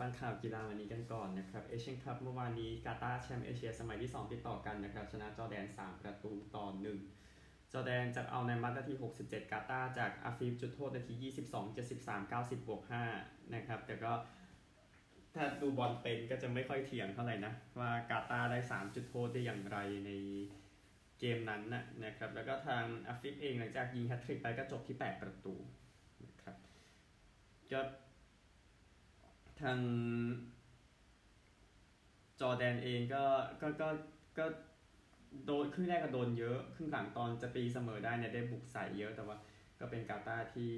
ฟังข่าวกีฬาวันนี้กันก่อนนะครับเอเชียนคัพเมื่อวานนี้กาตาร์แชมป์เอเชียสมัยที่ 2 ติดต่อกันนะครับ ชนะจอร์แดน 3 ประตูต่อ 1 จอร์แดนจากอัลไนมัตนาที 67 กาตาร์จากอาฟิฟจุดโทษนาที 22 73 90บวก5นะครับ แต่ก็ถ้าดูบอลเป็นก็จะไม่ค่อยเถียงเท่าไหร่นะ ว่ากาตาร์ได้ 3 จุดโทษได้อย่างไรในเกมนั้นนะนะครับ แล้วก็ทางอาฟิฟเองหลังจากยิงแฮตทริกไปก็จบที่ 8 ประตูนะครับก็ ทางจอแดนเองก็ก็ก็ก็โดนครึ่งแรกก็โดนเยอะครึ่งหลังตอนจะตีเสมอได้เนี่ยได้บุกใส่เยอะแต่ว่าก็เป็นกาตาที่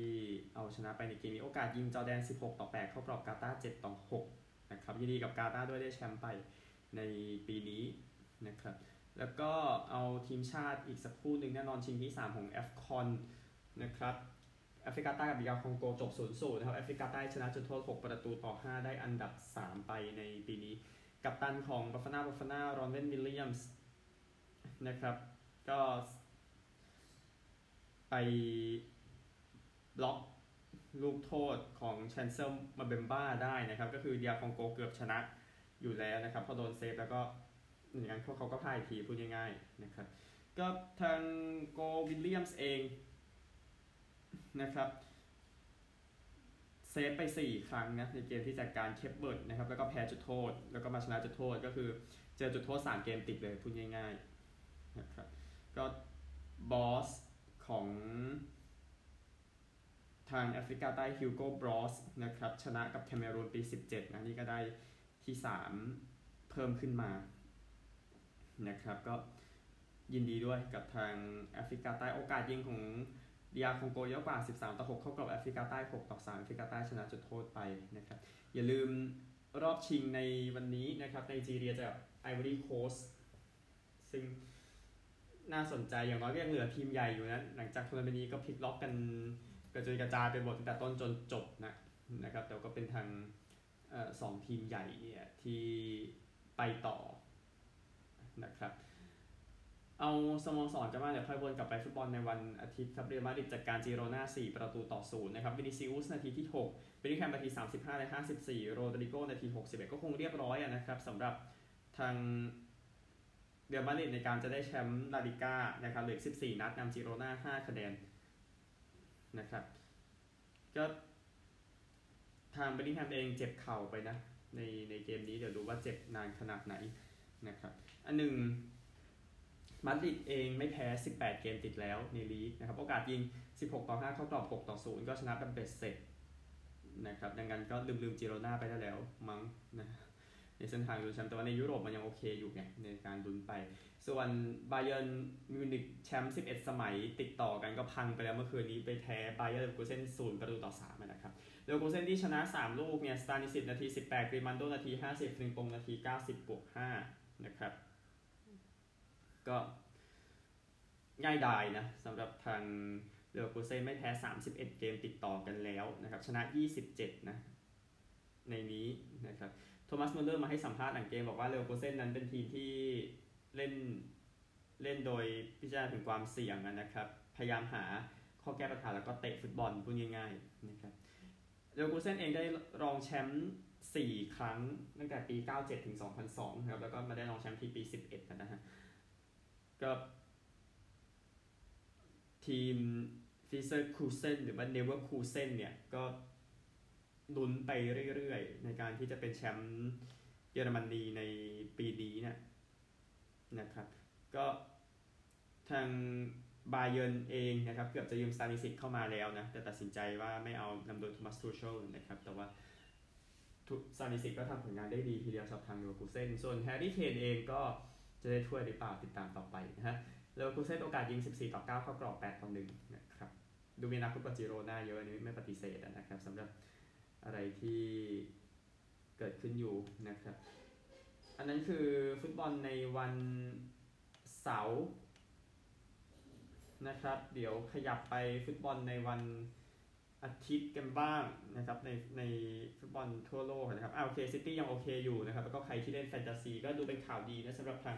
เอาชนะไปในเกมนี้โอกาสยิงจอแดน 16 ต่อ 8 เข้ากรอบกาตา7ต่อ 6 นะครับยินดีกับกาตาด้วยได้แชมป์ไปในปีนี้นะครับแล้วก็เอาทีมชาติอีกสักคู่หนึ่งแน่นอนชิงที่ 3 ของ f c o n นะครับ แอฟริกาใต้กับดีอาร์คองโกจบ0ศูนย์นะครับแอฟริกาใต้ชนะจุดโทษ 6 ประตูต่อ 5 ได้อันดับ 3 ไปในปีนี้ กัปตันของบัฟฟานาบัฟฟานา รอนเวนวิลเลียมส์นะครับ ก็ไปบล็อกลูกโทษของแชนเซลมาเบมบ้าได้นะครับ ก็คือดีอาร์คองโกเกือบชนะอยู่แล้วนะครับพอโดนเซฟแล้วก็อย่างนั้นเขาก็พ่ายทีพูดง่ายๆนะครับก็ทางโกวิลเลียมส์เอง นะครับเซฟไป 4 ครั้งนะในเกมที่จัดการเคปเวิร์ดนะครับแล้วก็แพ้จุดโทษ แล้วก็มาชนะจุดโทษก็คือเจอจุดโทษ 3 เกมติดเลยพูดง่ายๆนะครับก็บอสของทางแอฟริกาใต้ฮิวโกบรอสนะครับชนะกับแคเมรูนปี 17 นะนี่ก็ได้ที่ 3 เพิ่มขึ้นมานะครับก็ยินดีด้วยกับทางแอฟริกาใต้โอกาสยิงของ ดีอาร์คองโกเยอะกว่า 13 ต่อ 6 เข้ากรอบแอฟริกาใต้ 6 ต่อ 3 แอฟริกาใต้ชนะจุดโทษไปนะครับ อย่าลืมรอบชิงในวันนี้นะครับไนจีเรียเจอไอวอรี่โคสต์ซึ่งน่าสนใจอย่างน้อยก็ยังเหลือทีมใหญ่อยู่นะ หลังจากทัวร์นาเมนต์นี้ก็พลิกล็อกกันกระจุยกระจายไปหมดตั้งแต่ต้นจนจบนะนะครับแต่ก็เป็นทางสองทีมใหญ่เนี่ยที่ไปต่อนะครับ เอาสโมสรจะมาเดี๋ยวค่อยวนกลับไปฟุตบอลในวันอาทิตย์ครับเรอัลมาดริดจัดการจีโรนา4 ประตูต่อศูนย์นะครับวินิซิอุสนาทีที่6เบริแคมนาที 35 และ 54 โรดริโกนาที 61 ก็คงเรียบร้อยนะครับสำหรับทางเรอัลมาดริดในการจะได้แชมป์ลาลิก้านะครับเหลือ14 นัดนำจีโรนา5คะแนนนะครับก็ทางเบริแคมเองเจ็บเข่าไปนะในในเกมนี้เดี๋ยวดูว่าเจ็บนานขนาดไหนนะครับอันหนึ่ง มาดริดเองไม่แพ้ 18 เกมติดแล้วในลีกนะครับโอกาสยิง 16 ต่อ 5 เข้ากรอบ6ต่อ 0 ก็ชนะเป็นเบ็ดเสร็จนะครับดังนั้นก็ลืมลืมจิโรนาไปได้แล้วมั้งนะในเส้นทางลุ้นแชมป์แต่ว่าในยุโรปมันยังโอเคอยู่ไงในการลุ้นไป ส่วนบาเยิร์นมิวนิกแชมป์ 11 สมัยติดต่อกันก็พังไปแล้วเมื่อคืนนี้ไปแพ้บาเยิร์นเลกูเซนศูนย์ประตูต่อ3นะครับเลกูเซนที่ชนะ 3 ลูกเนี่ยสตานิซิชนาที 18กริมัลโดนาที 50ฟริมปงนาที 90บวก5นะครับ ก็ง่ายดายนะสำหรับทางเลอร์กูเซ่ไม่แพ้ 31 เกมติดต่อกันแล้วนะครับ ชนะ 27 นะ ในนี้นะครับโทมัสมูลเลอร์มาให้สัมภาษณ์หลังเกมบอกว่าเลอร์กูเซ่นั้นเป็นทีมที่เล่นเล่นโดยพิจารณาถึงความเสี่ยงนะครับ พยายามหาข้อแก้ปัญหาแล้วก็เตะฟุตบอลพูดง่ายๆนะครับเลอร์กูเซ่เองได้รองแชมป์4 ครั้งตั้งแต่ปี 97 ถึง 2002 ครับ แล้วก็มาได้รองแชมป์ที่ปี 11 นะฮะ ก็ทีมฟิเซอร์คูเซนหรือว่าเนเวอร์คูเซนเนี่ย ก็ลุ้นไปเรื่อยๆ ในการที่จะเป็นแชมป์เยอรมนีในปีนี้เนี่ยนะครับ ก็ทางบาเยิร์นเองนะครับ เกือบจะยืมสตานิซิชเข้ามาแล้วนะ แต่ตัดสินใจว่าไม่เอานำโดยโทมัสทูเชลนะครับ แต่ว่าสตานิซิชก็ทำผลงานได้ดีทีเดียวสำหรับทางเลเวอร์คูเซนส่วนแฮร์รี่เคนเองก็ จะได้ถ้วยหรือเปล่าติดตามต่อไปนะฮะเลเวอร์คูเซนโอกาสยิง 14 ต่อ 9 เข้ากรอบ 8 ต่อ 1 นะครับ ดูมีนักฟุตบอลจิโรน่าเยอะนี่ไม่ปฏิเสธนะครับสำหรับอะไรที่เกิดขึ้นอยู่นะครับ อันนั้นคือฟุตบอลในวันเสาร์นะครับ เดี๋ยวขยับไปฟุตบอลในวัน อาทิตย์กันบ้างนะครับในในฟุตบอลทั่วโลกนะครับอ่าโอเคซิตี้ยังโอเคอยู่นะครับแล้วก็ใครที่เล่นแฟนตาซีก็ดูเป็นข่าวดีนะสำหรับทาง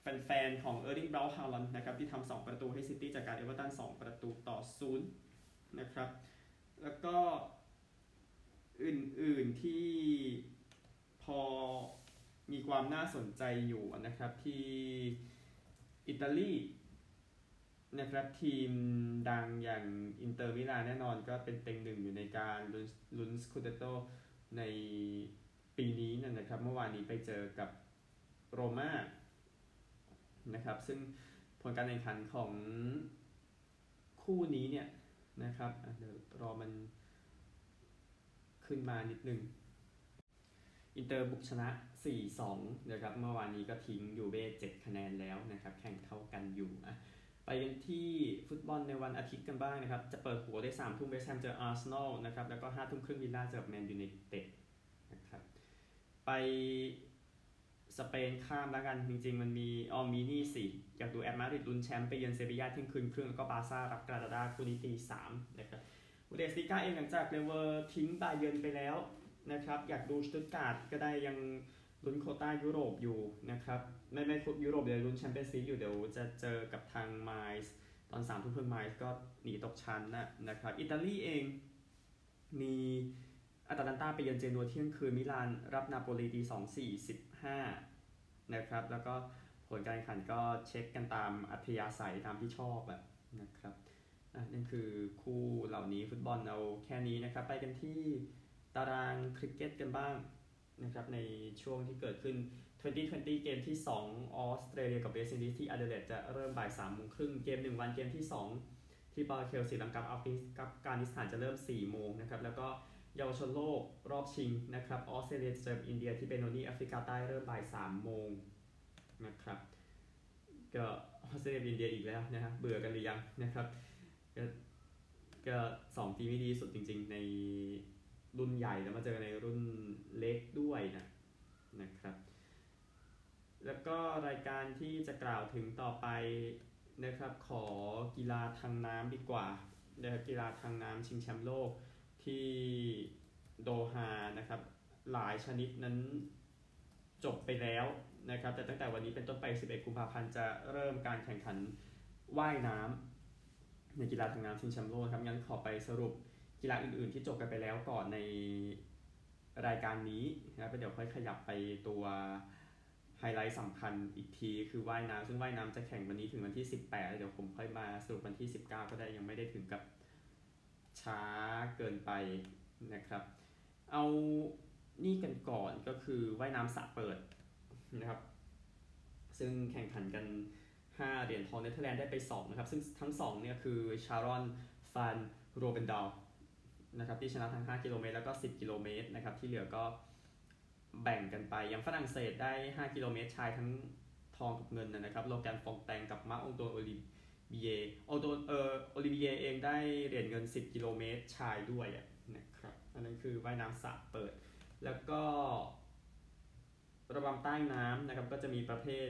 แฟนๆของเออร์ลิงเบราท์ฮาลันด์นะครับที่ทำสองประตูให้ซิตี้จากการเจอเอเวอร์ตันสองประตูต่อศูนย์นะครับแล้วก็อื่นๆที่พอมีความน่าสนใจอยู่นะครับที่อิตาลี นะครับทีมดังอย่างอินเตอร์มิลานแน่นอนก็เป็นเต็งหนึ่งอยู่ในการลุ้นสคูเตโตในปีนี้นะครับ เมื่อวานนี้ไปเจอกับโรม่านะครับ ซึ่งผลการแข่งขันของคู่นี้เนี่ยนะครับเดี๋ยวรอมันขึ้นมานิดนึงอินเตอร์บุกชนะ 4-2 นะครับ เมื่อวานนี้ก็ทิ้งยูเว่7คะแนนแล้วนะครับ แข่งเท่ากันอยู่อะ ไปกันที่ฟุตบอลในวันอาทิตย์กันบ้างนะครับ จะเปิดหัวด้วย3ทุ่มเวสต์แฮมเจออาร์เซนอลนะครับ แล้วก็5ทุ่มครึ่งวิลล่าเจอแมนยูไนเต็ดเต็ดนะครับ ไปสเปนข้ามแล้วกัน จริง ๆ มันมีออมีนี่สิ อยากดูแอตมาดริดลุ้นแชมป์ไปเยือนเซบียาเที่ยงคืนครึ่งแล้วก็บาซ่ารับกรานาดาคู่นี้ตีสามนะครับบุนเดสลีกาเองหลังจากเลเวอร์ทิ้งบาเยิร์นไปแล้วนะครับ อยากดูสตุตการ์ดก็ได้ยัง ลุ้นโควตายุโรปอยู่นะครับไม่ไม่ยุโรปเดี๋ยวลุ้นแชมเปี้ยนส์ลีกอยู่เดี๋ยวจะเจอกับทางไมส์ตอนสามทุ่มครึ่งไมส์ก็หนีตกชั้นนะนะครับอิตาลีเองมีอาตาลันตาไปเยือนเจนัวเที่ยงคืน มิลานรับนาโปลีตีสองสี่สิบห้านะครับ แล้วก็ผลการแข่งขันก็เช็คกันตามอัธยาศัยตามที่ชอบแบบนะครับนั่นคือคู่เหล่านี้ฟุตบอลเอาแค่นี้นะครับ ไปกันที่ตารางคริกเก็ตกันบ้าง นะครับในช่วงที่เกิดขึ้น 2020 เกมที่ 2 ออสเตรเลียกับเวสต์อินดีสที่อเดเลดจะเริ่มบ่าย3โมงครึ่งเกม 1 วันเกมที่ 2 ที่บาเคลสีลังกับอัฟกานิสถานจะเริ่ม4โมงนะครับแล้วก็เยาวชนโลกรอบชิงนะครับออสเตรเลียเจออินเดียที่เบโนนีแอฟริกาใต้เริ่มบ่าย3โมงนะครับก็ออสเตรเลียอินเดียอีกแล้วนะครับเบื่อกันหรือยังนะครับก็ก็สองทีมที่ดีสุดจริง ๆ ใน รุ่นใหญ่แล้วมาเจอในรุ่นเล็กด้วยนะนะครับ แล้วก็รายการที่จะกล่าวถึงต่อไปนะครับ ขอกีฬาทางน้ำดีกว่านะครับกีฬาทางน้ำชิงแชมป์โลกที่โดฮานะครับ หลายชนิดนั้นจบไปแล้วนะครับ แต่ตั้งแต่วันนี้เป็นต้นไป 11 กุมภาพันธ์จะเริ่มการแข่งขันว่ายน้ำในกีฬาทางน้ำชิงแชมป์โลกครับงั้นขอไปสรุป กีฬาอื่นๆที่จบกันไปแล้วก่อนในรายการนี้นะเดี๋ยวค่อยขยับไปตัวไฮไลท์สำคัญอีกทีคือว่ายน้ำซึ่งว่ายน้ำจะแข่งวันนี้ถึงวันที่ 18 เดี๋ยวผมค่อยมาสรุปวันที่ 19 ก็ได้ยังไม่ได้ถึงกับช้าเกินไปนะครับ เอานี่กันก่อนก็คือว่ายน้ำสระเปิดนะครับ ซึ่งแข่งขันกัน 5 เหรียญทองเนเธอร์แลนด์ได้ไป 2 นะครับ ซึ่งทั้ง 2 เนี่ยคือชารอนฟันรูเวนดาล นะครับที่ชนะทั้ง 5 กิโลเมตรแล้วก็ 10 กิโลเมตรนะครับที่เหลือก็แบ่งกันไปอย่างฝรั่งเศสได้ 5 กิโลเมตรชายทั้งทองกับเงินนะครับโลแกนฟองแตงกับมาร์กอองตวนโอลิวิเยร์เออโอลิวิเยร์เองได้เหรียญเงิน 10 กิโลเมตรชายด้วยนะครับอันนั้นคือว่ายน้ำสระเปิด แล้วก็ระบำใต้น้ำนะครับก็จะมีประเภท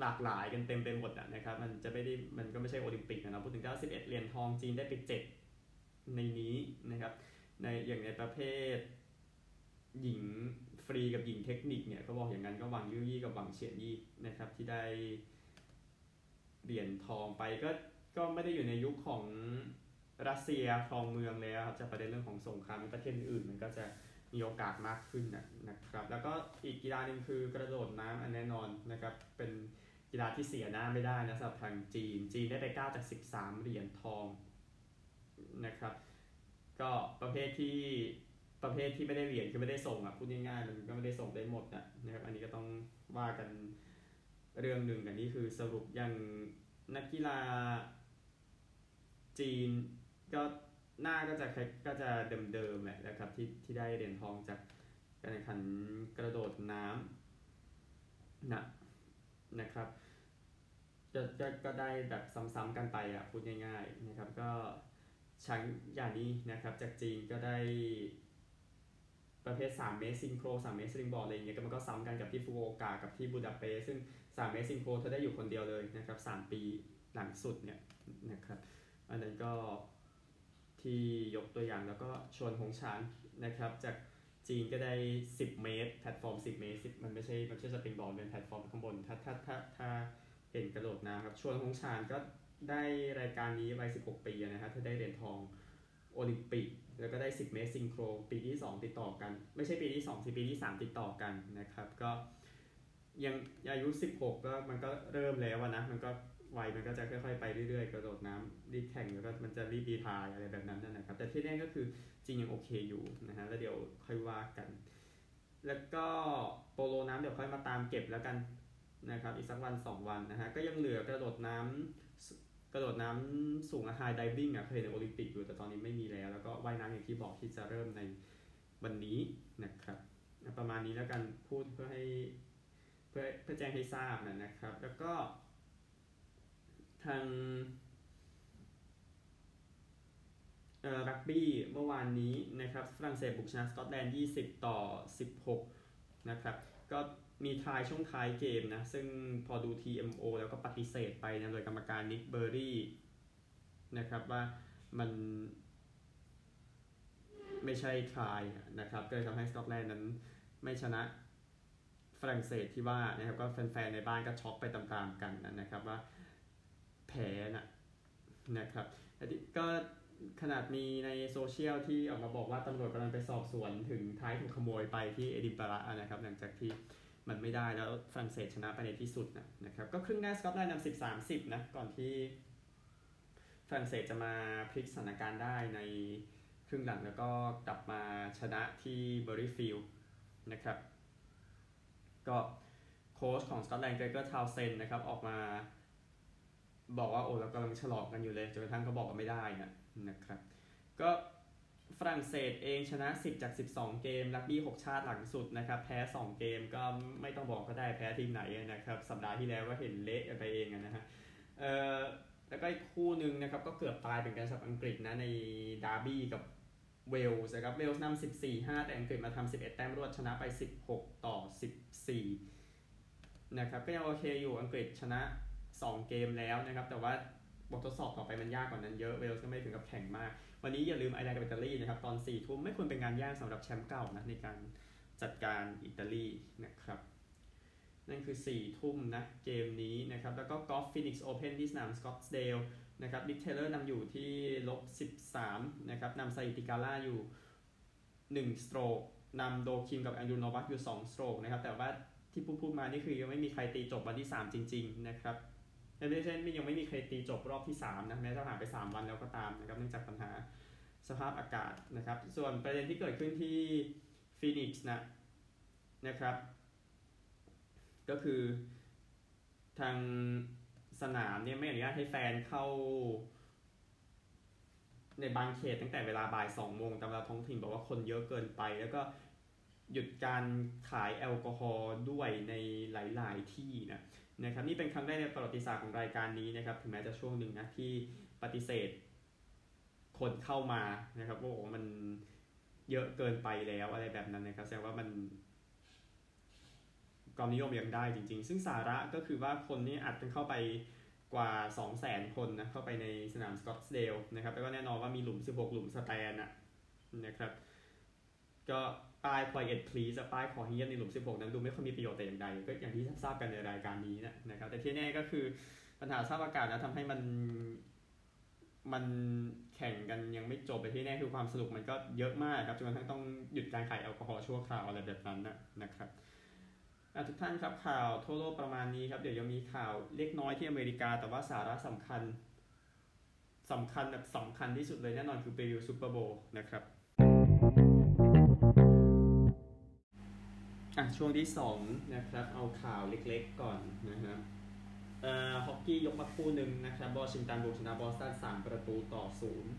หลากหลายกันเต็มไปหมดนะครับ มันจะไม่ได้มันก็ไม่ใช่โอลิมปิกนะพูดถึงก็11เหรียญทองจีนได้ไป7 ในนี้นะครับ ในอย่างในประเภทหญิงฟรีกับหญิงเทคนิคเนี่ยเขาบอกอย่างนั้นก็หวังยู่ยี่กับหวังเฉียนยี่นะครับ ที่ได้เหรียญทองไปก็ก็ไม่ได้อยู่ในยุคของรัสเซียครองเมืองแล้วครับจะประเด็นเรื่องของสงครามประเทศอื่นมันก็จะมีโอกาสมากขึ้นนะครับ แล้วก็อีกกีฬาหนึ่งคือกระโดดน้ำอันแน่นอนนะครับ เป็นกีฬาที่เสียหน้าไม่ได้นะสำหรับทางจีน จีนได้ไป9จาก 13 เหรียญทอง นะครับ ก็ประเภทที่ประเภทที่ไม่ได้เหรียญคือไม่ได้ส่งอะพูดง่ายๆมันก็ไม่ได้ส่งได้หมดนะนะครับ อันนี้ก็ต้องว่ากันเรื่องหนึ่งอันนี้คือสรุปอย่างนักกีฬาจีนก็หน้าก็จะก็จะเดิมๆแหละนะครับที่ที่ได้เหรียญทองจากการแข่งขันกระโดดน้ำนะนะครับจะก็ก็ได้แบบซ้ำๆกันไปอะพูดง่ายๆนะครับก็ ช้างอย่างนี้นะครับจากจีนก็ได้ประเภท 3 เมตรซิงโคร 3 เมตรสลิงบอร์ดอะไรเงี้ยก็มันก็ซ้ำกันกับที่ฟูโอกากับที่บูดาเปสต์ซึ่ง 3 เมตรซิงโครเธอได้อยู่คนเดียวเลยนะครับ3ปีหลังสุดเนี่ยนะครับอันนั้นก็ที่ยกตัวอย่างแล้วก็ชวนหงชานนะครับจากจีนก็ได้ 10 เมตร แพลตฟอร์ม 10 เมตร มันไม่ใช่มันไม่ใช่ springboard เป็นแพลตฟอร์มข้างบน ถ้าถ้าถ้าถ้าเห็นกระโดดน้ำครับชวนหงชานก็ ได้รายการนี้วัย 16 ปีนะฮะถ้าได้เหรียญทองโอลิมปิก แล้วก็ได้ 10 เมตร synchro ปีที่ 2 ติดต่อกัน ไม่ใช่ปีที่2สิปีที่ 3 ติดต่อกันนะครับ ก็ยังอายุ 16 ก็มันก็เริ่มแล้วนะ มันก็วัยมันก็จะค่อย ๆ ไปเรื่อยๆ กระโดดน้ำรีบแข่งแล้วก็มันจะรีบดีทายอะไรแบบนั้นนะครับ แต่ที่แน่ก็คือจริงยังโอเคอยู่นะฮะแล้วเดี๋ยวค่อยว่ากัน แล้วก็โปโลน้ำเดี๋ยวค่อยมาตามเก็บแล้วกันนะครับอีกสักวัน 2 วันนะฮะก็ยังเหลือกระโดดน้ำ ระโดดน้ำสูงไฮดิวิ่งอะเคยในโอลิมปิกอยู่แต่ตอนนี้ไม่มีแล้ว แล้วก็ว่ายน้ำอย่างที่บอกที่จะเริ่มในวันนี้นะครับประมาณนี้แล้วกันพูดเพื่อให้เพื่อเพื่อแจ้งให้ทราบนะครับ แล้วก็ทางรักบี้เมื่อวานนี้นะครับฝรั่งเศสบุกชนะสกอตแลนด์ 20 ต่อ 16 นะครับ ก็ มีทายช่วงท้ายเกมนะ ซึ่งพอดู TMO แล้วก็ปฏิเสธไปนะ โดยกรรมการนิกเบอร์รี่นะครับว่ามันไม่ใช่ทายนะครับ ก็เลยทำให้สกอตแลนด์นั้นไม่ชนะฝรั่งเศสที่ว่านะครับก็แฟนๆในบ้านก็ช็อกไปตามๆกันนะครับว่าแพ้นะนะครับก็ขนาดมีในโซเชียลที่ออกมาบอกว่าตำรวจกำลังไปสอบสวนถึงท้ายถูกขโมยไปที่เอดินบะระนะครับ หลังจากที่ มันไม่ได้แล้วฝรั่งเศสชนะไปในที่สุดนะนะครับก็ครึ่งแรกสกอตแลนด์นำสิบสามสิบนะก่อนที่ฝรั่งเศสจะมาพลิกสถานการณ์ได้ในครึ่งหลังแล้วก็กลับมาชนะที่เมอร์รี่ฟิลด์นะครับก็โค้ชของสกอตแลนด์เกรเกอร์ทาวน์เซนด์นะครับออกมาบอกว่าโอ้เรากำลังฉลองกันอยู่เลยจนกระทั่งเขาบอกว่าไม่ได้นะนะครับก็ ฝรั่งเศสเองชนะ 10 จาก 12 เกมลักบี้ 6 ชาติหลังสุดนะครับ แพ้ 2 เกมก็ไม่ต้องบอกก็ได้แพ้ทีมไหนนะครับ สัปดาห์ที่แล้วก็เห็นเละไปเองนะฮะเอ่อแล้วก็อีกคู่หนึ่งนะครับก็เกือบตายเป็นการสับอังกฤษนะในดาร์บี้กับเวลส์นะครับเวลส์นำ14 5 แต่อังกฤษมาทำ11 แต้มรวดชนะไป 16 ต่อ 14 นะครับก็ยังโอเคอยู่อังกฤษชนะ 2 เกมแล้วนะครับ แต่ว่า บททดสอบต่อไปมันยากกว่านั้นเยอะเวลส์ก็ไม่ถึงกับแข่งมาก วันนี้อย่าลืมไอร์แลนด์กับอิตาลีนะครับ ตอน4ี่ทุ่มไม่ควรเป็นงานยากสำหรับแชมป์เก่านะในการจัดการอิตาลีนะครับ นั่นคือ4ี่ทุ่มนะเกมนี้นะครับ แล้วก็กอล์ฟฟินิกซ์โอเพนที่สนามสกอตสเดลนะครับนิกเทเลอร์นำอยู่ที่ลบ13นะครับนำซาฮิธทีกาล่าอยู่ 1 stroke นำโดคิมกับแอนดรูว์โนวัคอยู่ 2 stroke นะครับแต่ว่าที่พูดพูดมานี่คือยังไม่มีใครตีจบวันที่ 3 จริง ๆ นะครับ ไม่ใช่ยังไม่มีใครตีจบรอบที่ 3 นะแม้จะผ่านไป 3 วันแล้วก็ตามนะครับเนื่องจากปัญหาสภาพอากาศนะครับ ส่วนประเด็นที่เกิดขึ้นที่ฟีนิกซ์นะนะครับ ก็คือทางสนามเนี่ยไม่อนุญาตให้แฟนเข้า ในบางเขตตั้งแต่เวลาบ่าย2โมงตามเวลาท้องถิ่นบอกว่าคนเยอะเกินไป แล้วก็หยุดการขายแอลกอฮอล์ด้วยในหลาย ๆ ที่นะ นะครับนี่เป็นครั้งแรกในประวัติศาสตร์ของรายการนี้นะครับถึงแม้จะช่วงหนึ่งนะที่ปฏิเสธ คนเข้ามานะครับว่าโอ้มันเยอะเกินไปแล้วอะไรแบบนั้นนะครับแสดงว่ามันความนิยมยังได้จริง ๆ ซึ่งสาระก็คือว่าคนนี้อัดกันเข้าไปกว่า 2 0 0 0 0 0 คนนะเข้าไปในสนามสกอตสเดลนะครับแล้วก็แน่นอนว่ามีหลุม 16 หลุมสแตนนะนะครับ ก็ ป้าย quiet please ป้ายขอเฮียในหลุม 16 นั้นดูไม่ค่อยมีประโยชน์แต่อย่างใดก็อย่างที่ทราบกันในรายการนี้นะครับ แต่ที่แน่ก็คือปัญหาสภาพอากาศนะทำให้มันมันแข่งกันยังไม่จบไปที่แน่คือความสนุกมันก็เยอะมากครับจนกระทั่งต้องหยุดการขายแอลกอฮอล์ชั่วคราวอะไรแบบนั้นนะนะครับทุกท่านครับข่าวทั่วโลกประมาณนี้ครับ เดี๋ยวยังมีข่าวเล็กน้อยที่อเมริกา แต่ว่าสาระสำคัญสำคัญแบบสำคัญที่สุดเลยแน่นอนคือไปวิวซูเปอร์โบว์นะครับ อะช่วงที่2นะครับเอาข่าวเล็กๆก่อนนะครับเอ่อฮอกกี้ยกมาคู่หนึ่งนะครับวอชิงตันบุกชนะบอสตัน3ประตูต่อศูนย์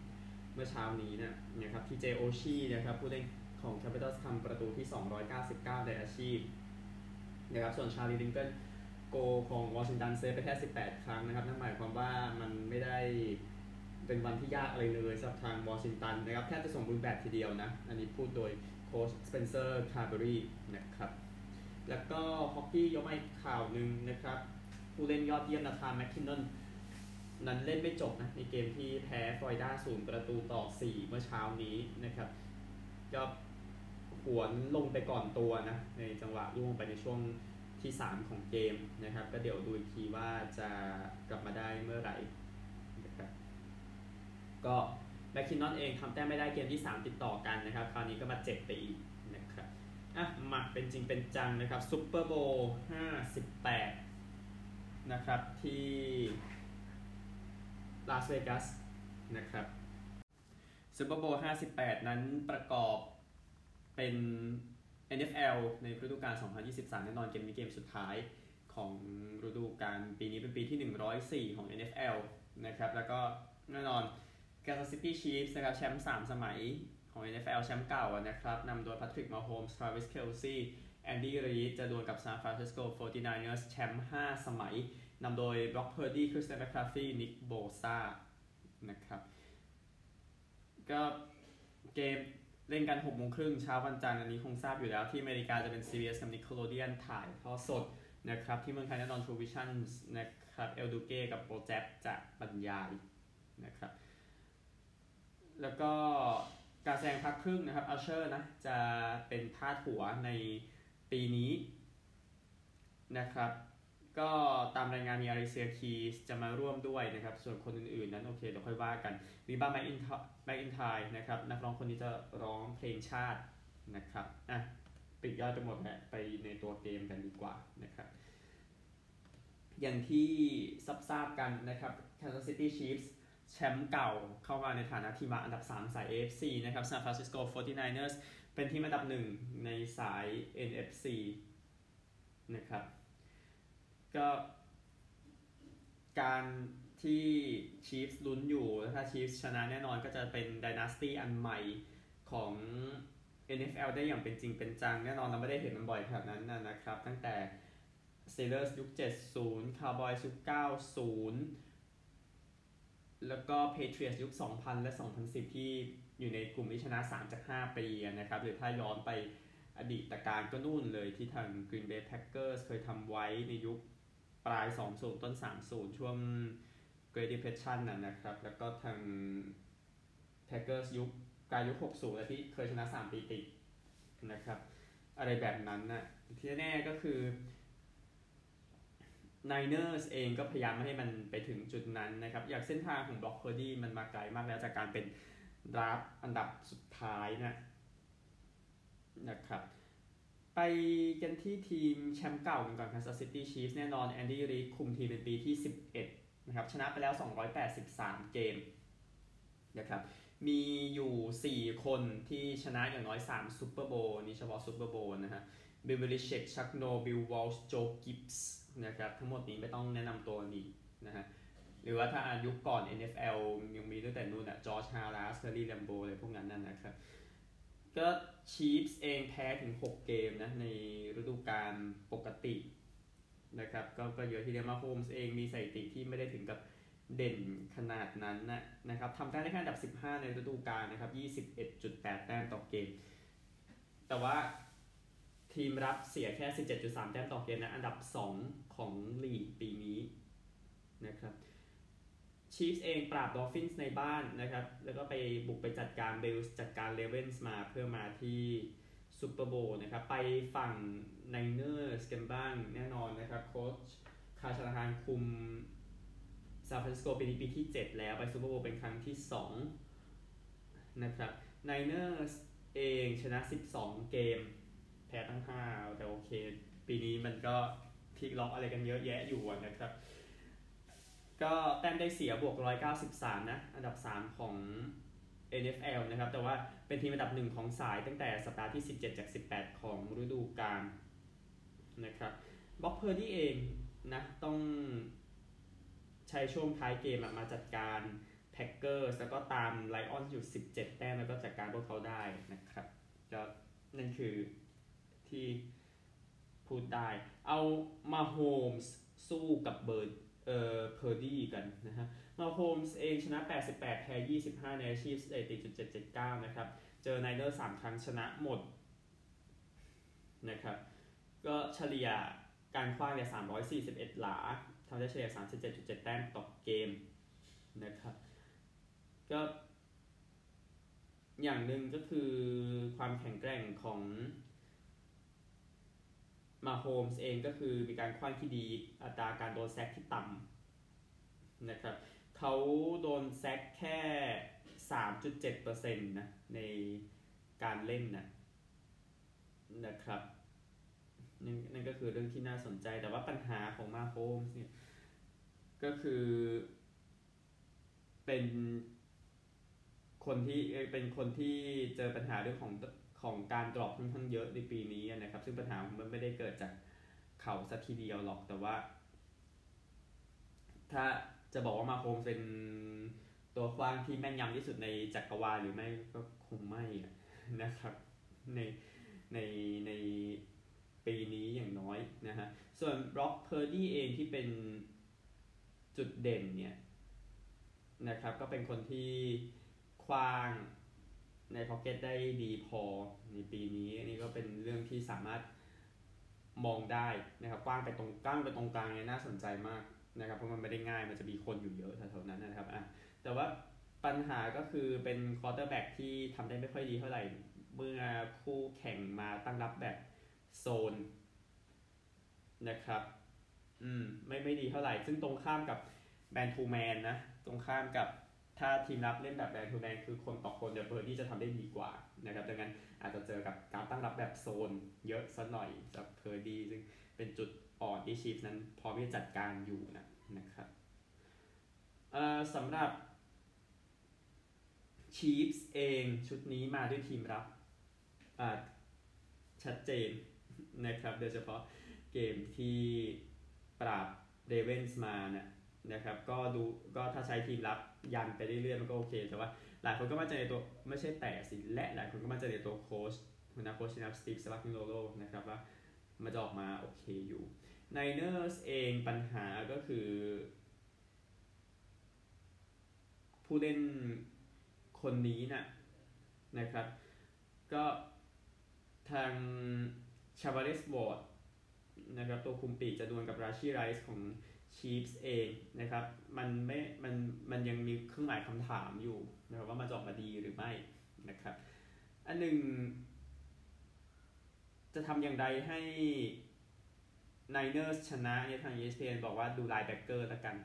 เมื่อเช้านี้นะนะครับทีเจโอชีนะครับผู้เล่นของแคปิตอลทำประตูที่ 299 ในอาชีพนะครับส่วนชาร์ลีลินด์เกรนของวอชิงตันเซฟไปแค่ 18 ครั้งนะครับนั่นหมายความว่ามันไม่ได้เป็นวันที่ยากอะไรเลยสำหรับทางวอชิงตันนะครับแทบจะสมบูรณ์แบบทีเดียวนะ อันนี้พูดโดย โค้ชสเปนเซอร์คาร์เบอรี่นะครับ แล้วก็ฮอกกี้ยกมาอีกข่าวหนึ่งนะครับ ผู้เล่นยอดเยี่ยมนาธานแมคคินนอนนั้นเล่นไม่จบนะในเกมที่แพ้ฟลอริดาศูนย์ประตูต่อ 4 เมื่อเช้านี้นะครับก็หวนลงไปก่อนตัวนะในจังหวะล่วงไปในช่วงที่ 3 ของเกมนะครับ ก็เดี๋ยวดูอีกทีว่าจะกลับมาได้เมื่อไหร่นะครับก็ แมบ็คคินนอนเองทำแต้มไม่ได้เกมที่ 3 ติดต่อกันนะครับ คราวนี้ก็มาเจ็บไปอีกนะครับอะมาเป็นจริงเป็นจังนะครับซูเปอร์โบวล์58นะครับที่ลาสเวกัสนะครับซูเปอร์โบวล์58นั้นประกอบเป็น NFL ในฤดูกาล 2023 แน่นอนเกมนี้เกมสุดท้ายของฤดูกาลปีนี้เป็นปีที่ 104 ของ NFL นะครับ แล้วก็แน่นอน Kansas City Chiefs นะครับแชมป์3สมัยของ NFL แชมป์เก่านะครับนำโดย Patrick Mahomes Travis Kelce Andy Reid จะดวลกับ San Francisco 49ers แชมป์5สมัยนำโดย Brock Purdy Christian McCaffrey Nick Bosa นะครับก็เกมเล่นกัน6โมงครึ่งเช้าวันจันทร์อันนี้คงทราบอยู่แล้วที่อเมริกาจะเป็น CBS กับ Nickelodeon ถ่ายทอดสดนะครับที่เมืองไทยแน่นอน True Vision นะครับเอลดูเก้กับโปรเจกจะบรรยายนะครับ แล้วก็การแสดงพักครึ่งนะครับอัลเชอร์นะจะเป็นพาดหัวในปีนี้นะครับ ก็ตามรายงานมีอาริเซียคีสจะมาร่วมด้วยนะครับ ส่วนคนอื่นๆ นั้นโอเคเดี๋ยวค่อยว่ากันวีบ้าแมคอินแมคอินทายนะครับ นักร้องคนนี้จะร้องเพลงชาตินะครับอะปิดยอดไปหมดแหละไปในตัวเกมกันดีกว่านะครับ อย่างที่ทราบกันนะครับ Kansas City Chiefs แชมป์เก่าเข้ามาในฐานะทีมอันดับ 3 สาย AFC นะครับ San Francisco 49ers เป็นทีมอันดับ 1 ในสาย NFC นะครับ ก็การที่ Chiefs ลุ้นอยู่ถ้า Chiefs ชนะแน่นอนก็จะเป็น Dynasty อันใหม่ของ NFL ได้อย่างเป็นจริงเป็นจัง แน่นอนเราไม่ได้เห็นมันบ่อยขนาดนั้นนะครับ ตั้งแต่ Steelers ยุค 70 Cowboys ยุค 90 แล้วก็ Patriots ยุค 2000 และ 2010 ที่อยู่ในกลุ่มที่ชนะ 3 จาก 5 ปีนะครับ หรือถ้าย้อนไปอดีตการก็นู่นเลยที่ทาง Green Bay Packers เคยทำไว้ในยุคปลาย 20 ต้น 30 ช่วง Great Depression นะนะครับ แล้วก็ทาง Packers ยุคกลายยุค 60 แล้วที่เคยชนะ 3 ปีติดนะครับ อะไรแบบนั้นนะที่แน่ก็คือ Niners เองก็พยายามไม่ให้มันไปถึงจุดนั้นนะครับ อย่างเส้นทางของบร็อกเพอร์ดี้มันมาไกลมากแล้วจากการเป็นดราฟต์อันดับสุดท้ายนะนะครับ ไปกันที่ทีมแชมป์เก่ากันก่อน Kansas City Chiefs แน่นอนแอนดี้รีคุมทีมเป็นปีที่ 11 นะครับ ชนะไปแล้ว 283 เกมนะครับมีอยู่ 4 คนที่ชนะอย่างน้อย 3ซูเปอร์โบวล์นี่เฉพาะซูเปอร์โบวล์นะฮะบิลเบลิชิกชักโนลบิลวอลช์โจกิบส์ นะครับทั้งหมดนี้ไม่ต้องแนะนำตัวนี้นะฮะหรือว่าถ้าอายุก่อน NFL ยังมีตั้งแต่นู่นอะจอร์จฮาร์ลัสเทอร์รี่แลมโบอะไรพวกนั้นนั่นนะครับ ก็ชีฟส์เองแพ้ถึง 6 เกมนะในฤดูกาลปกตินะครับก็ก็เยอะทีเดียวมาโฮมส์เองมีสถิติที่ไม่ได้ถึงกับเด่นขนาดนั้นนะนะครับทำได้แค่อันดับ 15 ในฤดูกาลนะครับ 21.8 แต้มต่อเกม แต่ว่า ทีมรับเสียแค่ 17.3 แต้มต่อเกมนะ อันดับ 2 ของลีกปีนี้นะครับชีฟส์เองปราบดอลฟินส์ในบ้านนะครับ แล้วก็ไปบุกไปจัดการบิลส์จัดการเรเวนส์มาเพื่อมาที่Super Bowl นะครับ ไปฝั่ง Niners กันบ้างแน่นอนนะครับ โค้ช Kyle Shanahan คุมซานฟรานซิสโกปีนี้ปีที่ 7 แล้วไป Super Bowl เป็นครั้งที่ 2 นะครับ Niners เองชนะ 12 เกม แพ้ทั้ง5แต่โอเค ปีนี้มันก็พลิกล็อกอะไรกันเยอะแยะอยู่นะครับ ก็แต้มได้เสียบวก 193 นะ อันดับ 3 ของ NFL นะครับ แต่ว่าเป็นทีมอันดับหนึ่งของสายตั้งแต่สัปดาห์ที่ 17 จาก 18 ของฤดูกาลนะครับ Brock Purdy เองนะต้องใช้ช่วงท้ายเกมมาจัดการ Packers แล้วก็ตาม Lions อยู่ 17 แต้มแล้วก็จัดการพวกเขาได้นะครับก็นั่นคือ ที่พูดได้ เอา Mahomes สู้กับเบิร์ดเอ่อ Purdy กันนะฮะ Mahomes เองชนะ 88 แพ้ 25 ในอาชีพสถิติจุด779 นะครับ เจอไนเดอร์ 3 ครั้งชนะหมดนะครับ ก็เฉลี่ยการขว้างเนี่ย341 หลาทำได้เฉลี่ย 37.7 แต้มต่อเกมนะครับ ก็อย่างหนึ่งก็คือความแข็งแกร่งของ Mahomes เองก็คือมีการขว้างที่ดีอัตราการโดนแซกที่ต่ำนะครับเขาโดนแซกแค่ 3.7%นะในการเล่นนะนะครับนนนั่นก็คือเรื่องที่น่าสนใจแต่ว่าปัญหาของมาโฮมส์เนี่ยก็คือเป็นคนที่เป็นคนที่เจอปัญหาเรื่องของ ของการดรอปค่อนข้างเยอะในปีนี้นะครับ ซึ่งปัญหามันไม่ได้เกิดจากเขาสักทีเดียวหรอกแต่ว่า ถ้าจะบอกว่า Mahomes เป็นตัวขว้างที่แม่นยำที่สุดในจักรวาลหรือไม่ก็คงไม่นะครับ ในในในปีนี้อย่างน้อยนะฮะ ส่วน Brock Purdy เองที่เป็นจุดเด่นเนี่ยนะครับ ก็เป็นคนที่ขว้าง ใน pocket ได้ดีพอในปีนี้อันนี้ก็เป็นเรื่องที่สามารถมองได้นะครับขว้างไปตรงกลางไปตรงกลางเนี่ยน่าสนใจมากนะครับเพราะมันไม่ได้ง่ายมันจะมีคนอยู่เยอะแถวๆนั้นนะครับอะแต่ว่าปัญหาก็คือเป็น quarterback ที่ทำได้ไม่ค่อยดีเท่าไหร่ เมื่อคู่แข่งมาตั้งรับแบบโซนนะครับ อืม ไม่ไม่ดีเท่าไหร่ ซึ่งตรงข้ามกับ man-to-man นะ ตรงข้ามกับ ถ้าทีมรับเล่นแบบ man-to-man คือคนต่อคน Purdy จะทำได้ดีกว่านะครับดังนั้นอาจจะเจอกับการตั้งรับแบบโซนเยอะสักหน่อยจาก Purdy ซึ่งเป็นจุดอ่อนที่ Chiefs นั้นพร้อมที่จะจัดการอยู่นะนะครับสำหรับ Chiefs เองชุดนี้มาด้วยทีมรับชัดเจนนะครับ โดยเฉพาะเกมที่ปราบเรเวนส์มานะ นะครับ ก็ดูก็ถ้าใช้ทีมรับยันไปเรื่อยๆมันก็โอเค แต่ว่าหลายคนก็มั่นใจในตัวไม่ใช่แต่สิและหลายคนก็มั่นใจในตัวโค้ชหัวหน้าโค้ชนับสตีฟสลักนิโลโลนะครับว่ามันจะออกมาโอเคอยู่ในเนอร์สเองปัญหาก็คือ ผู้เล่นคนนี้นะนะครับ ก็ทาง Charvarius Ward นะครับตัวคุมปีกจะดวลกับ Rashee Rice ของ Chiefs เองนะครับ มันไม่ มัน มันยังมีเครื่องหมายคำถามอยู่นะครับว่ามันจะออกมาดีหรือไม่นะครับ อันหนึ่ง จะทำอย่างไรให้ Niners ชนะเนี่ยทาง ESPN บอกว่าดู linebacker ละกัน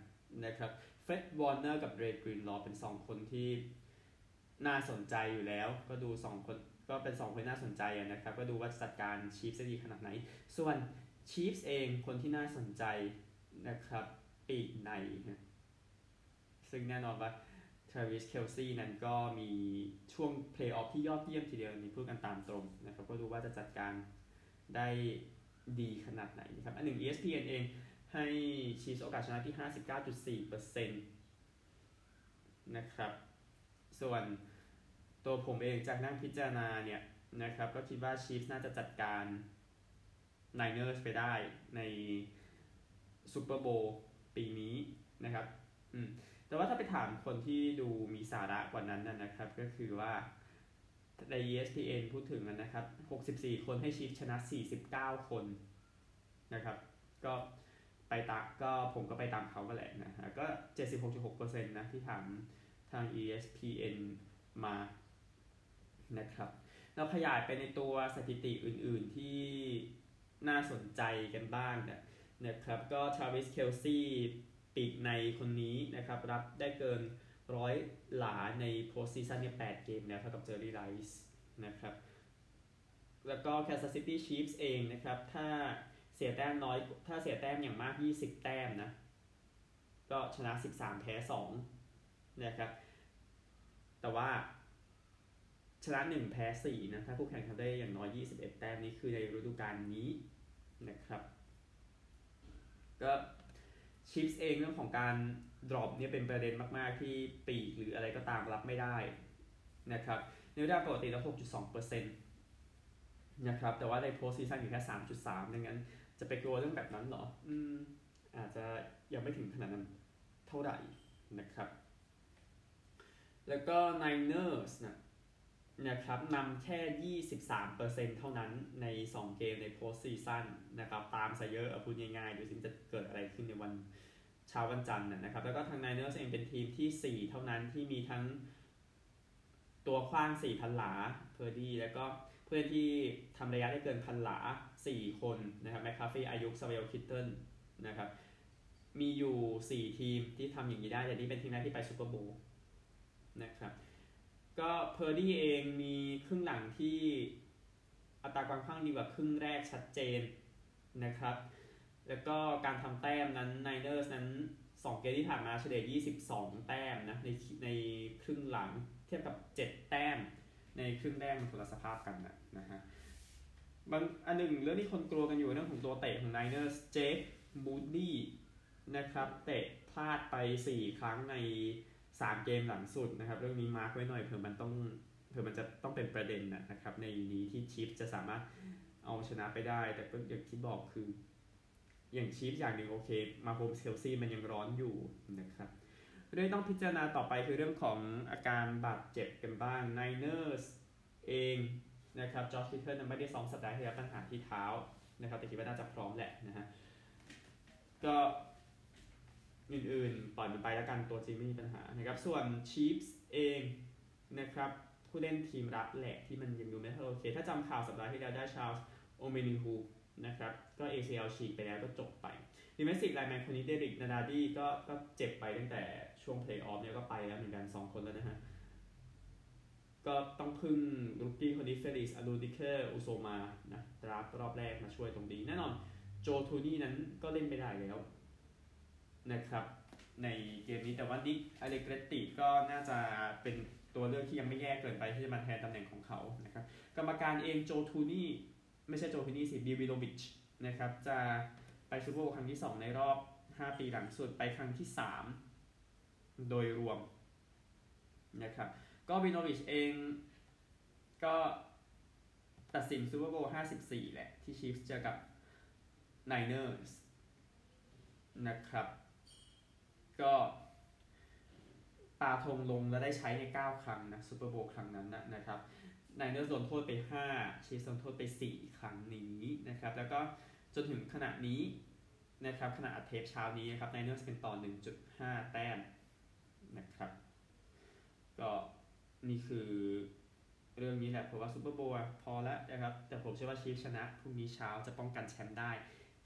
นะครับ Fred Warner กับ Dre Greenlaw เป็น 2 คนที่น่าสนใจอยู่แล้ว ก็ดู 2 คนก็เป็น 2 คนน่าสนใจนะครับ ก็ดูว่าจัดการ Chiefs ดีขนาดไหน ส่วน Chiefs เองคนที่น่าสนใจ นะครับปีกในซึ่งแน่นอนว่า Travis Kelce นั้นก็มีช่วงเพลย์ออฟที่ยอดเยี่ยมทีเดียวนี่พูดกันตามตรงนะครับก็ดูว่าจะจัดการได้ดีขนาดไหนนะครับ อันหนึ่ง ESPN เองให้ Chiefs โอกาสชนะที่ 59.4%นะครับ ส่วนตัวผมเองจากนั่งพิจารณาเนี่ยนะครับ ก็คิดว่า Chiefs น่าจะจัดการ Niners ไปได้ใน Super Bowl ปีนี้นะครับอืมแต่ว่าถ้าไปถามคนที่ดูมีสาระกว่านั้นนะครับ ก็คือว่าใน ESPN พูดถึงนะครับ 64 คนให้ Chiefs ชนะ 49 คนนะครับ ก็ไปตาก็ผมก็ไปตามเขาก็แหละนะฮะก็ 76.6%นะที่ถามทาง ESPN มานะครับ เราขยายไปในตัวสถิติอื่นๆที่น่าสนใจกันบ้างเนี่ย นะครับก็ Travis Kelce ปีกในคนนี้นะครับรับได้เกินร้อยหลาใน postseason เนี่ยแปดเกมแล้วเท่ากับ Jerry Riceนะครับแล้วก็ Kansas City Chiefs เองนะครับ ถ้าเสียแต้มน้อย ถ้าเสียแต้มอย่างมาก 20 แต้มนะ ก็ชนะ 13 แพ้ 2 นะครับ แต่ว่าชนะ 1 แพ้ 4 นะ ถ้าคู่แข่งทำได้อย่างน้อย 21 แต้มนี้คือในฤดูกาลนี้นะครับ ก็ Chiefs เองเรื่องของการ drop เนี่ยเป็นประเด็นมาก ๆ ที่ปีกหรืออะไรก็ตามรับไม่ได้นะครับในเวลาปกติแล้ว6.2%นะครับแต่ว่าใน postseason อยู่แค่ 3.3 ดังนั้น จะไปกลัวเรื่องแบบนั้นหรอ อืม อาจจะยังไม่ถึงขนาดนั้นเท่าไหร่นะครับ แล้วก็ Niners นะ นะครับนำแค่ 23%เท่านั้นใน 2 เกมใน postseason นะครับตามซะเยอะพูดง่ายๆดูสิจะเกิดอะไรขึ้นในวันเช้าวันจันทร์นะครับแล้วก็ทางไนเนอร์เองเป็นทีมที่ 4 เท่านั้นที่มีทั้งตัวขว้าง4,000หลาเพอร์ดี้แล้วก็เพื่อนที่ทำระยะได้เกินพันหลา 4 คนนะครับแมคคาฟฟรีย์อายุคซามูเอลคิตเทิลนะครับมีอยู่ 4 ทีมที่ทำอย่างนี้ได้แต่นี่เป็นทีมแรกที่ไปซูเปอร์โบว์นะครับ ก็เพอร์ดี้เองมีครึ่งหลังที่อัตราการขว้างดีกว่าครึ่งแรกชัดเจนนะครับ แล้วก็การทำแต้มนั้นไนเนอร์สนั้น 2 เกมที่ผ่านมาเฉลี่ย22 แต้มนะในในครึ่งหลังเทียบกับ 7 แต้ม ในครึ่งแรกมันคนละสภาพกันนะนะฮะบางอันหนึ่งเรื่องที่คนกลัวกันอยู่เรื่องของตัวเตะของไนเนอร์สเจคมูดดี้นะครับ เตะพลาดไป 4 ครั้งใน 3เกมหลังสุดนะครับ เรื่องนี้ mark ไว้หน่อยเผื่อมันต้องเผื่อมันจะต้องเป็นประเด็นนะครับ ในนี้ที่ชีฟส์จะสามารถเอาชนะไปได้ แต่ก็อย่างที่บอกคือ อย่างชีฟอย่างหนึ่งโอเค มาโฮมส์เคลซีมันยังร้อนอยู่นะครับเรื่องต้องพิจารณาต่อไปคือเรื่องของอาการบาดเจ็บกันบ้างไนเนอร์สเองนะครับจอร์จคิตเทิลไม่ได้ซ้อมสัปดาห์ที่แล้วปัญหาที่เท้านะครับแต่คิดว่าน่าจะพร้อมแหละนะฮะก็ อื่นๆ ปล่อยมันไปแล้วกันตัวจริงไม่มีปัญหานะครับ ส่วนชีฟส์เองนะครับผู้เล่นทีมรับแหละที่มันยังดูไม่ค่อยโอเค ถ้าจำข่าวสัปดาห์ที่แล้วได้ชาลส์โอเมนิฮูนะครับก็ ACL ฉีกไปแล้วก็จบไป defensive lineman คนนี้เดอร์ริกนาดีก็ก็เจ็บไปตั้งแต่ช่วงเพลย์ออฟเนี่ยก็ไปแล้วเหมือนกัน 2 คนแล้วนะฮะ ก็ต้องพึ่ง rookie คนนี้เฟลิกซ์อานูดิเกอุโซมานะ draft รอบแรกมาช่วยตรงนี้ แน่นอนโจทูนี่นั้นก็เล่นไม่ได้แล้ว นะครับในเกมนี้แต่ว่านิกอเลเกรติก็น่าจะเป็นตัวเลือกที่ยังไม่แย่เกินไปที่จะมาแทนตำแหน่งของเขานะครับกรรมการเองโจทูนี่ไม่ใช่โจทูนี่สิบิลวิโนวิชนะครับจะไปซูเปอร์โบว์ครั้งที่ 2 ในรอบ 5 ปีหลังสุดไปครั้งที่ 3 โดยรวมนะครับก็วิโนวิชเองก็ตัดสินซูเปอร์โบว์54 แหละ ที่ชีฟส์เจอกับไนเนอร์สนะครับ ก็ปาธงลงแล้วได้ใช้ใน 9 ครั้งนะซูเปอร์โบว์ครั้งนั้นนะนะครับไนเนอร์โดนโทษไป 5 ชีฟส์โดนโทษไป 4 ครั้งนี้นะครับ แล้วก็จนถึงขณะนี้นะครับขณะอัดเทปเช้านี้นะครับไนเนอร์เป็นต่อ 1.5 แต้มนะครับ ก็นี่คือเรื่องนี้แหละเพราะว่าซูเปอร์โบว์พอแล้วนะครับ แต่ผมเชื่อว่าชีฟชนะพรุ่งนี้เช้าจะป้องกันแชมป์ได้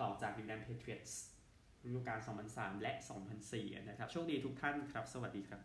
ต่อจากดินแดนเพเทรียส ฤดูกาล 2003 และ 2004 นะครับ โชคดีทุกท่านครับ สวัสดีครับ